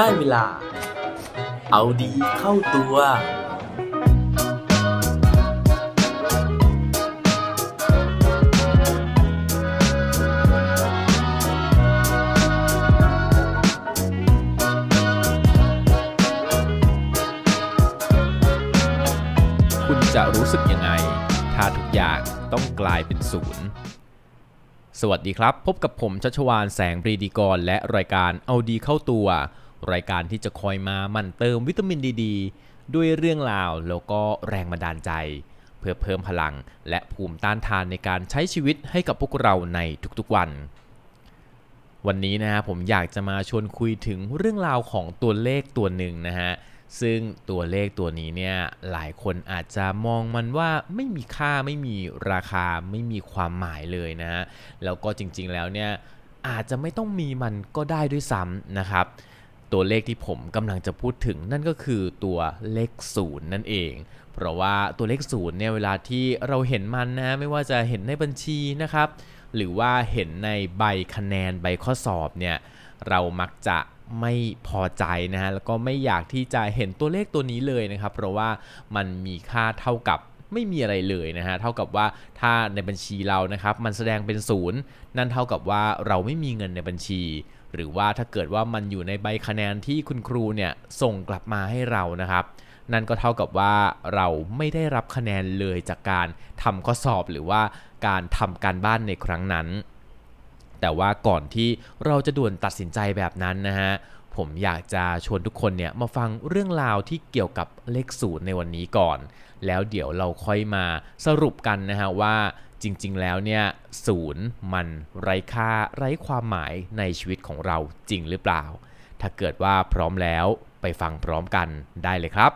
ได้เวลา เอาดีเข้าตัว คุณจะรู้สึกยังไง ถ้าทุกอย่างต้องกลายเป็นศูนย์สวัสดีครับ พบกับผมชัชวานแสงปรีดีกร และรายการเอาดีเข้าตัว รายการที่จะคอยมามั่นเติมวิตามินดีดด้วยเรื่องราวแล้วก็แรงบันดาลใจ เพื่อเพิ่มพลังและภูมิต้านทานในการใช้ชีวิตให้กับพวกเราในทุกๆวัน วันนี้นะฮะผมอยากจะมาชวนคุยถึงเรื่องราวของตัวเลขตัวหนึ่งนะฮะซึ่งตัวเลขตัวนี้เนี่ยหลายคนอาจจะมองมันว่าไม่มีค่าไม่มีราคาไม่มีความหมายเลยนะฮะแล้วก็จริงๆแล้วเนี่ยอาจจะไม่ต้องมีมันก็ได้ด้วยซ้ำนะครับ ตัวเลขที่ผมกำลังจะพูดถึงนั่นก็คือตัวเลขศูนย์นั่นเอง เพราะว่าตัวเลขศูนย์เนี่ยเวลาที่เราเห็นมันนะไม่ว่าจะเห็นในบัญชีนะครับ หรือว่าเห็นในใบคะแนนใบข้อสอบเนี่ยเรามักจะไม่พอใจนะฮะแล้วก็ไม่อยากที่จะเห็นตัวเลขตัวนี้เลยนะครับ เพราะว่ามันมีค่าเท่ากับ ไม่มีอะไรเลยนะฮะเท่ากับว่าถ้าในบัญชีเรานะครับมันแสดงเป็นศูนย์นั่นเท่ากับว่าเราไม่มีเงินในบัญชี หรือว่าถ้าเกิดว่ามันอยู่ในใบคะแนนที่คุณครูเนี่ยส่งกลับมาให้เรานะครับนั่นก็เท่ากับว่าเราไม่ได้รับคะแนนเลยจากการทำข้อสอบหรือว่าการทำการบ้านในครั้งนั้น แต่ว่าก่อนที่เราจะด่วนตัดสินใจแบบนั้นนะฮะผมอยากจะชวนทุกคนเนี่ยมาฟังเรื่องราวที่เกี่ยวกับเลขศูนย์ในวันนี้ก่อน แล้วเดี๋ยวเราค่อยมาสรุปกันนะฮะว่าจริงๆ แล้วเนี่ยศูนย์มันไร้ค่าไร้ความหมายในชีวิตของเราจริงหรือเปล่า ถ้าเกิดว่าพร้อมแล้วไปฟังพร้อมกันได้เลยครับ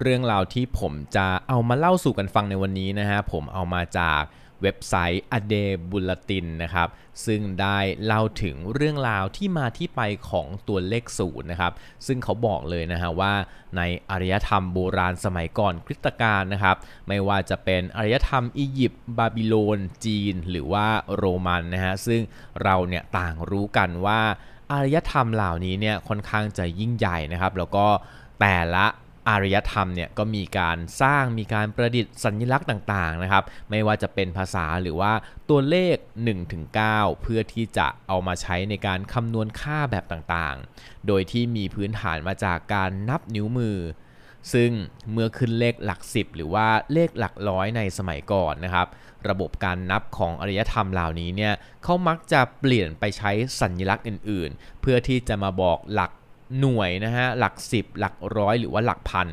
เรื่องราวที่ผมจะเอามาเล่าสู่กันฟังในวันนี้นะฮะผมเอามาจาก เว็บไซต์ a d e b u l l t i n นะครับ ซึ่งได้เล่าถึงเรื่องราวที่มาที่ไปของตัวเลขศูนย์นะครับ ซึ่งเขาบอกเลยนะฮะว่าในอารยธรรมโบราณสมัยก่อนคริสตกาลนะครับ ไม่ว่าจะเป็นอารยธรรมอียิปต์บาบิโลน จีน หรือว่าโรมันนะฮะ ซึ่งเราเนี่ยต่างรู้กันว่าอารยธรรมเหล่านี้เนี่ยค่อนข้างจะยิ่งใหญ่นะครับ แล้วก็แต่ละ อารยธรรมเนี่ยก็มีการสร้างมีการประดิษฐ์สัญลักษณ์ต่างๆนะครับ ไม่ว่าจะเป็นภาษาหรือว่าตัวเลข 1-9 เพื่อที่จะเอามาใช้ในการคำนวณค่าแบบต่างๆ โดยที่มีพื้นฐานมาจากการนับนิ้วมือ ซึ่งเมื่อขึ้นเลขหลัก 10 หรือว่าเลขหลักร้อยในสมัยก่อนนะครับ ระบบการนับของอารยธรรมเหล่านี้เนี่ยเขามักจะเปลี่ยนไปใช้สัญลักษณ์อื่น ๆ เพื่อที่จะมาบอกหลัก หน่วยนะฮะหลัก 10 หลักร้อยหรือว่าหลักพัน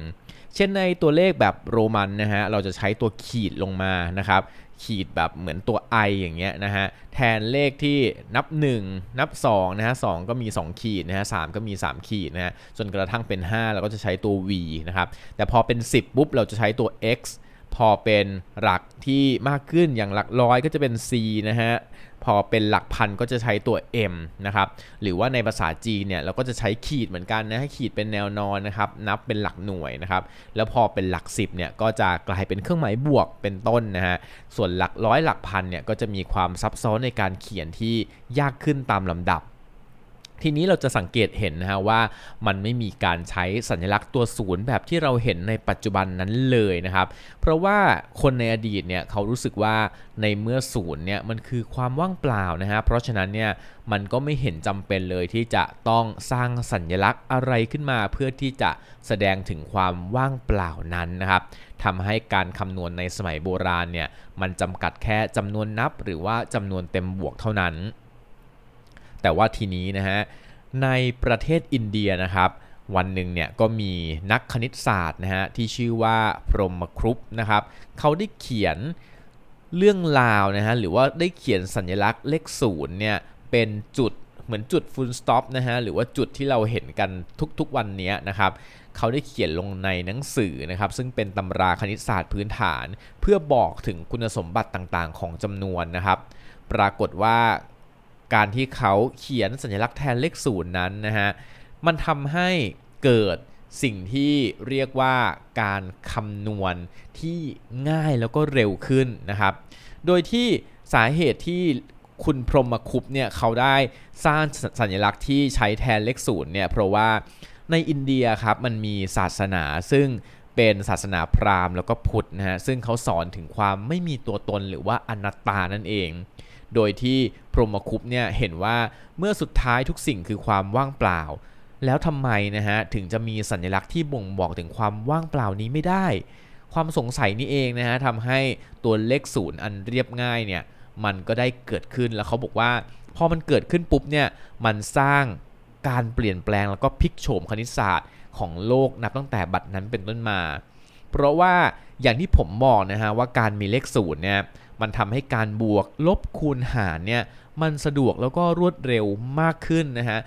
เช่นในตัวเลขแบบโรมันนะฮะเราจะใช้ตัวขีดลงมานะครับขีดแบบเหมือนตัว i อย่างเงี้ยนะฮะแทนเลขที่นับ 1 นับ2นะฮะ2ก็มี 2 ขีดนะฮะ3ก็มี 3 ขีดนะฮะจนกระทั่งเป็น 5 เราก็จะใช้ตัว v นะครับแต่พอเป็น 10 ปุ๊บเราจะใช้ตัว x พอเป็นหลักที่มากขึ้นอย่างหลักร้อยก็จะเป็น c นะฮะ พอเป็นหลักพันก็จะใช้ตัว m นะครับ หรือว่าในภาษาจีนเนี่ยเราก็จะใช้ขีดเหมือนกันนะให้ขีดเป็นแนวนอนนะครับ นับเป็นหลักหน่วยนะครับ แล้วพอเป็นหลัก 10เนี่ยก็จะกลายเป็นเครื่องหมายบวกเป็นต้นนะฮะ ส่วนหลักร้อยหลักพันเนี่ยก็จะมีความซับซ้อนในการเขียนที่ยากขึ้นตามลำดับ ทีนี้เราจะสังเกตเห็นนะฮะว่ามันไม่มีการใช้สัญลักษณ์ตัวศูนย์แบบที่เราเห็นในปัจจุบันนั้นเลยนะครับ เพราะว่าคนในอดีตเนี่ยเขารู้สึกว่าในเมื่อศูนย์เนี่ยมันคือความว่างเปล่านะฮะเพราะฉะนั้นเนี่ยมันก็ไม่เห็นจำเป็นเลยที่จะต้องสร้างสัญลักษณ์อะไรขึ้นมา เพื่อที่จะแสดงถึงความว่างเปล่านั้นนะครับทำให้การคำนวณในสมัยโบราณเนี่ยมันจำกัดแค่จำนวนนับ หรือว่าจำนวนเต็มบวกเท่านั้น แต่ว่าทีนี้นะฮะในประเทศอินเดียนะครับ วันหนึ่งเนี่ยก็มีนักคณิตศาสตร์นะฮะที่ชื่อว่าพรหมครุปนะครับเขาได้เขียนเรื่องราวนะฮะหรือว่าได้เขียนสัญลักษณ์เลขศูนย์เนี่ยเป็นจุดเหมือนจุด full stop นะฮะหรือว่าจุดที่เราเห็นกันทุกๆวันนี้นะครับเขาได้เขียนลงในหนังสือนะครับ ซึ่งเป็นตำราคณิตศาสตร์พื้นฐาน เพื่อบอกถึงคุณสมบัติต่างๆ ของจำนวนนะครับ ปรากฏว่า การที่เขาเขียนสัญลักษณ์แทนเลขศูนย์นั้นนะฮะมันทำให้เกิดสิ่งที่เรียกว่าการคำนวณที่ง่ายแล้วก็เร็วขึ้นนะครับ โดยที่สาเหตุที่คุณพรหมคุปเนี่ยเขาได้สร้างสัญลักษณ์ที่ใช้แทนเลขศูนย์เนี่ยเพราะว่าในอินเดียครับมันมีศาสนาซึ่งเป็นศาสนาพราหมณ์แล้วก็พุทธนะฮะซึ่งเขาสอนถึงความไม่มีตัวตนหรือว่าอนัตตานั่นเอง โดยที่พรหมคุปเนี่ยเห็นว่าเมื่อสุดท้ายทุกสิ่งคือความว่างเปล่า แล้วทำไมนะฮะถึงจะมีสัญลักษณ์ที่บ่งบอกถึงความว่างเปล่านี้ไม่ได้ ความสงสัยนี้เองนะฮะทำให้ตัวเลขศูนย์อันเรียบง่ายเนี่ยมันก็ได้เกิดขึ้นแล้วเขาบอกว่าพอมันเกิดขึ้นปุ๊บเนี่ยมันสร้างการเปลี่ยนแปลงแล้วก็พลิกโฉมคณิตศาสตร์ของโลกนับตั้งแต่บัดนั้นเป็นต้นมา เพราะว่าอย่างที่ผมบอกนะฮะว่าการมีเลขศูนย์เนี่ย มันทำให้การบวกลบคูณหารเนี่ยมันสะดวกแล้วก็รวดเร็วมากขึ้นนะฮะ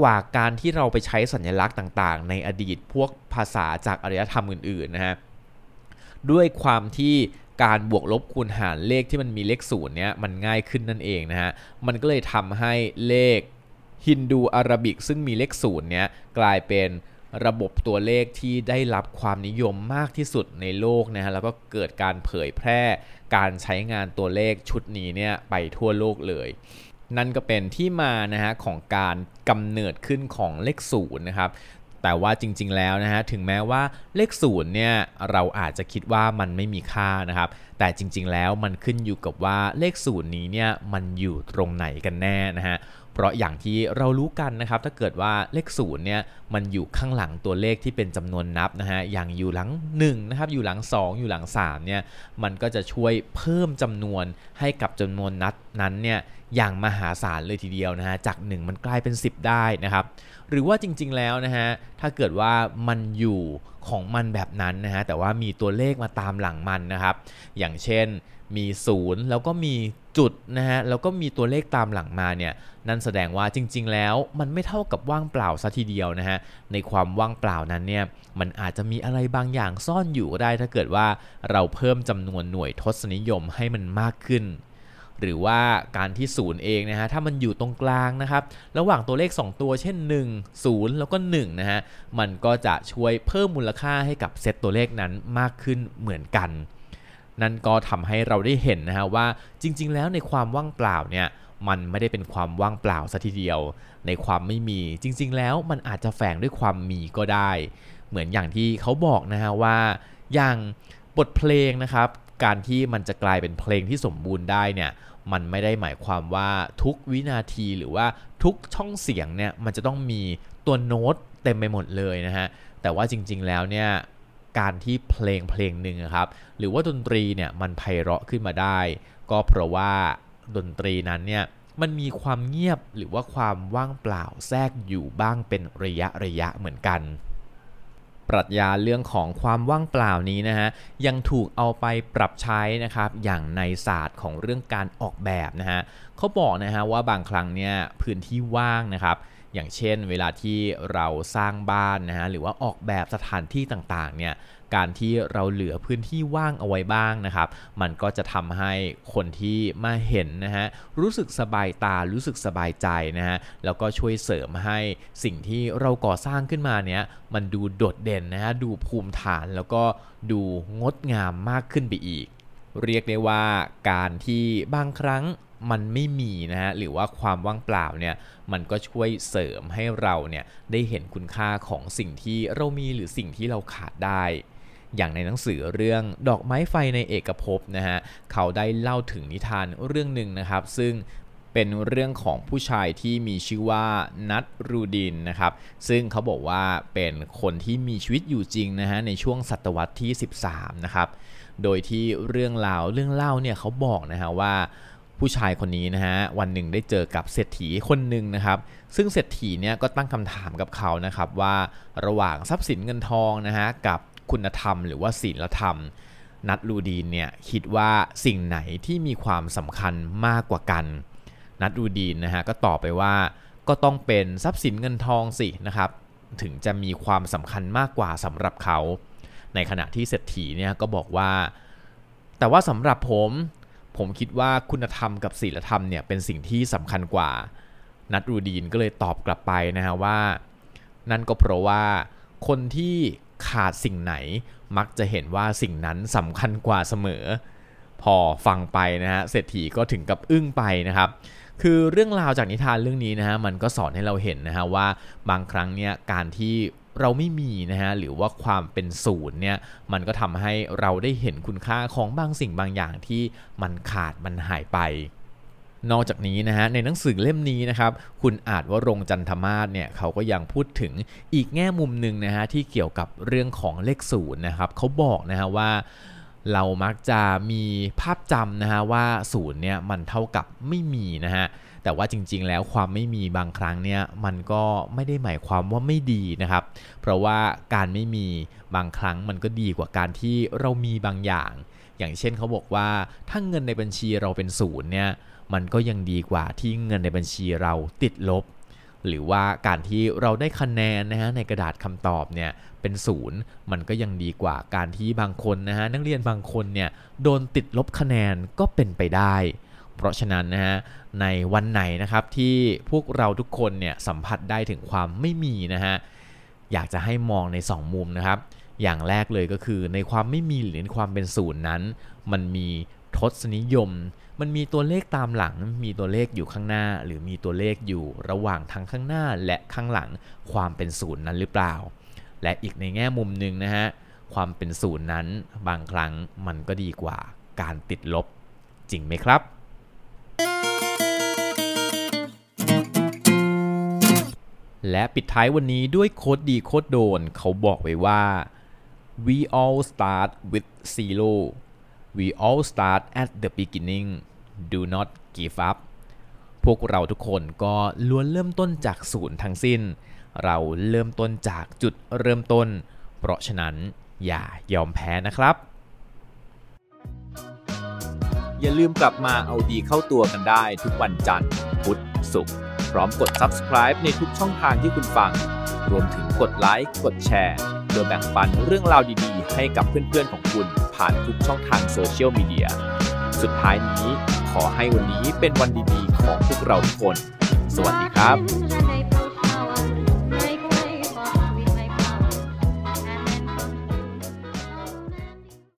กว่าการที่เราไปใช้สัญลักษณ์ต่างๆ ในอดีตพวกภาษาจากอารยธรรมอื่นๆนะฮะด้วยความที่การบวกลบคูณหารเลขที่มันมีเลขศูนย์เนี่ยมันง่ายขึ้นนั่นเองนะฮะมันก็เลยทำให้เลขฮินดูอาราบิกซึ่งมีเลขศูนย์เนี่ยกลายเป็น ระบบตัวเลขที่ได้รับความนิยมมากที่สุดในโลกนะฮะแล้วก็เกิดการเผยแพร่การใช้งานตัวเลขชุดนี้เนี่ยไปทั่วโลกเลย นั่นก็เป็นที่มานะฮะของการกำเนิดขึ้นของเลขศูนย์นะครับแต่ว่าจริงๆ แล้วนะฮะถึงแม้ว่าเลขศูนย์เนี่ยเราอาจจะคิดว่ามันไม่มีค่านะครับ แต่จริงๆ แล้วมันขึ้นอยู่กับว่าเลขศูนย์นี้เนี่ยมันอยู่ตรงไหนกันแน่นะฮะ เพราะอย่างที่เรารู้กันนะครับถ้าเกิดว่าเลขศูนย์เนี่ยมันอยู่ข้างหลังตัวเลขที่เป็นจำนวนนับนะฮะอย่างอยู่หลัง1นะครับอยู่หลัง 2 อยู่หลัง3เนี่ยมันก็จะช่วยเพิ่มจำนวนให้กับจำนวนนัดนั้นเนี่ย อย่างมหาศาลเลยทีเดียวนะฮะจาก 1 มันกลายเป็น 10 ได้นะครับหรือว่าจริงๆแล้วนะฮะถ้าเกิดว่ามันอยู่ของมันแบบนั้นนะฮะแต่ว่ามีตัวเลขมาตามหลังมันนะครับอย่างเช่นมี 0 แล้วก็มีจุดนะฮะแล้วก็มีตัวเลขตามหลังมาเนี่ยนั่นแสดงว่าจริง ๆ แล้วมันไม่เท่ากับว่างเปล่าซะทีเดียวนะฮะในความว่างเปล่านั้นเนี่ยมันอาจจะมีอะไรบางอย่างซ่อนอยู่ก็ได้ ถ้าเกิดว่าเราเพิ่มจำนวนหน่วยทศนิยมให้มันมากขึ้น หรือว่าการที่ศูนย์เองนะฮะถ้ามันอยู่ตรงกลางนะครับระหว่างตัวเลข 2 ตัวเช่น 1 0 แล้วก็1นะฮะมันก็จะช่วยเพิ่มมูลค่าให้กับเซตตัวเลขนั้นมากขึ้นเหมือนกัน นั่นก็ทำให้เราได้เห็นนะฮะว่าจริง ๆ แล้วในความว่างเปล่าเนี่ยมันไม่ได้เป็นความว่างเปล่าซะทีเดียว ในความไม่มีจริง ๆ แล้วมันอาจจะแฝงด้วยความมีก็ได้ เหมือนอย่างที่เขาบอกนะฮะว่าอย่างบทเพลงนะครับ การที่มันจะกลายเป็นเพลงที่สมบูรณ์ได้เนี่ยมันไม่ได้หมายความว่าทุกวินาทีหรือว่าทุกช่องเสียงเนี่ยมันจะต้องมีตัวโน้ตเต็มไปหมดเลยนะฮะแต่ว่าจริง ๆแล้วเนี่ยการที่เพลงเพลงหนึ่งครับหรือว่าดนตรีเนี่ยมันไพเราะขึ้นมาได้ ก็เพราะว่าดนตรีนั้นเนี่ยมันมีความเงียบหรือว่าความว่างเปล่าแทรกอยู่บ้างเป็นระยะระยะเหมือนกัน ปรัชญาเรื่องของความว่างเปล่านี้นะฮะยังถูกเอาไปปรับใช้นะครับอย่างในศาสตร์ของเรื่องการออกแบบนะฮะเขาบอกนะฮะว่าบางครั้งเนี่ยพื้นที่ว่างนะครับอย่างเช่นเวลาที่เราสร้างบ้านนะฮะหรือว่าออกแบบสถานที่ต่างๆเนี่ย การที่เราเหลือพื้นที่ว่างเอาไว้บ้างนะครับ มันก็จะทำให้คนที่มาเห็นนะฮะรู้สึกสบายตารู้สึกสบายใจนะฮะแล้วก็ช่วยเสริมให้สิ่งที่เราก่อสร้างขึ้นมาเนี้ยมันดูโดดเด่นนะฮะดูภูมิฐานแล้วก็ดูงดงามมากขึ้นไปอีก เรียกได้ว่าการที่บางครั้งมันไม่มีนะฮะหรือว่าความว่างเปล่าเนี่ยมันก็ช่วยเสริมให้เราเนี่ยได้เห็นคุณค่าของสิ่งที่เรามีหรือสิ่งที่เราขาดได้ อย่างในหนังสือเรื่องดอกไม้ไฟในเอกภพนะฮะเขาได้เล่าถึงนิทานเรื่องหนึ่งนะครับ ซึ่งเป็นเรื่องของผู้ชายที่มีชื่อว่านัทรูดินนะครับ ซึ่งเขาบอกว่าเป็นคนที่มีชีวิตอยู่จริงนะฮะในช่วงศตวรรษที่ 13 นะครับ โดยที่เรื่องราวเรื่องเล่าเนี่ยเขาบอกนะฮะว่าผู้ชายคนนี้นะฮะวันหนึ่งได้เจอกับเศรษฐีคนหนึ่งนะครับ ซึ่งเศรษฐีเนี่ยก็ตั้งคำถามกับเขานะครับว่าระหว่างทรัพย์สินเงินทองนะฮะกับ คุณธรรม หรือว่าศีลธรรม นัดลูดีนเนี่ยคิดว่าสิ่งไหนที่มีความสำคัญมากกว่ากัน นัดลูดีนนะฮะก็ตอบไปว่าก็ต้องเป็นทรัพย์สินเงินทองสินะครับถึงจะมีความสำคัญมากกว่าสำหรับเขา ในขณะที่เศรษฐีเนี่ยก็บอกว่า แต่ว่าสำหรับผมผมคิดว่าคุณธรรมกับศีลธรรมเนี่ยเป็นสิ่งที่สำคัญกว่า นัดรูดีนก็เลยตอบกลับไปนะฮะว่า นั่นก็เพราะว่าคนที่ ขาดสิ่งไหน มักจะเห็นว่าสิ่งนั้นสำคัญกว่าเสมอ พอฟังไปนะฮะเศรษฐีก็ถึงกับอึ้งไปนะครับ คือเรื่องราวจากนิทานเรื่องนี้นะฮะมันก็สอนให้เราเห็นนะฮะว่าบางครั้งเนี่ยการที่เราไม่มีนะฮะหรือว่าความเป็นศูนย์เนี่ยมันก็ทำให้เราได้เห็นคุณค่าของบางสิ่งบางอย่างที่มันขาดมันหายไป นอกจากนี้นะฮะในหนังสือเล่มนี้นะครับคุณอาจว่ารงจันทมาศเนี่ยเขาก็ยังพูดถึงอีกแง่มุมหนึ่งนะฮะที่เกี่ยวกับเรื่องของเลขศูนย์นะครับเขาบอกนะฮะว่าเรามักจะมีภาพจำนะฮะว่าศูนย์เนี่ยมันเท่ากับไม่มีนะฮะแต่ว่าจริงๆ แล้วความไม่มีบางครั้งเนี่ยมันก็ไม่ได้หมายความว่าไม่ดีนะครับ เพราะว่าการไม่มีบางครั้งมันก็ดีกว่าการที่เรามีบางอย่าง อย่างเช่นเขาบอกว่าถ้าเงินในบัญชีเราเป็นศูนย์เนี่ย มันก็ยังดีกว่าที่เงินในบัญชีเราติดลบ หรือว่าการที่เราได้คะแนนนะฮะในกระดาษคำตอบเนี่ยเป็นศูนย์มันก็ยังดีกว่าการที่บางคนนะฮะนักเรียนบางคนเนี่ยโดนติดลบคะแนนก็เป็นไปได้ เพราะฉะนั้นนะฮะในวันไหนนะครับที่พวกเราทุกคนเนี่ยสัมผัสได้ถึงความไม่มีนะฮะอยากจะให้มองใน 2 มุมนะครับ อย่างแรกเลยก็คือในความไม่มีหรือในความเป็นศูนย์นั้น มันมีทศนิยม มันมีตัวเลขตามหลัง มีตัวเลขอยู่ข้างหน้า หรือมีตัวเลขอยู่ระหว่างทั้งข้างหน้าและข้างหลังความเป็นศูนย์นั้นหรือเปล่า และอีกในแง่มุมหนึ่งนะฮะความเป็นศูนย์นั้นบางครั้งมันก็ดีกว่าการติดลบจริงไหมครับ และปิดท้ายวันนี้ด้วยโคดดีโคดโดนเขาบอกไว้ว่า we all start with zero we all start at the beginning do not give up พวกเราทุกคนก็ล้วนเริ่มต้นจากศูนย์ทั้งสิ้น เราเริ่มต้นจากจุดเริ่มต้น เพราะฉะนั้นอย่ายอมแพ้นะครับ อย่าลืมกลับมาเอาดีเข้าตัวกันได้ทุกวันจันทร์ พุธ ศุกร์ พร้อมกด subscribe ในทุกช่องทางที่คุณฟัง รวมถึงกดไลค์ กดแชร์เพื่อแบ่งปันเรื่องราวดีๆ ให้กับเพื่อนๆของคุณ ผ่านทุกช่องทางโซเชียลมีเดีย สุดท้ายนี้ขอให้วันนี้เป็นวันดีๆของพวกเราทุกคน สวัสดีครับ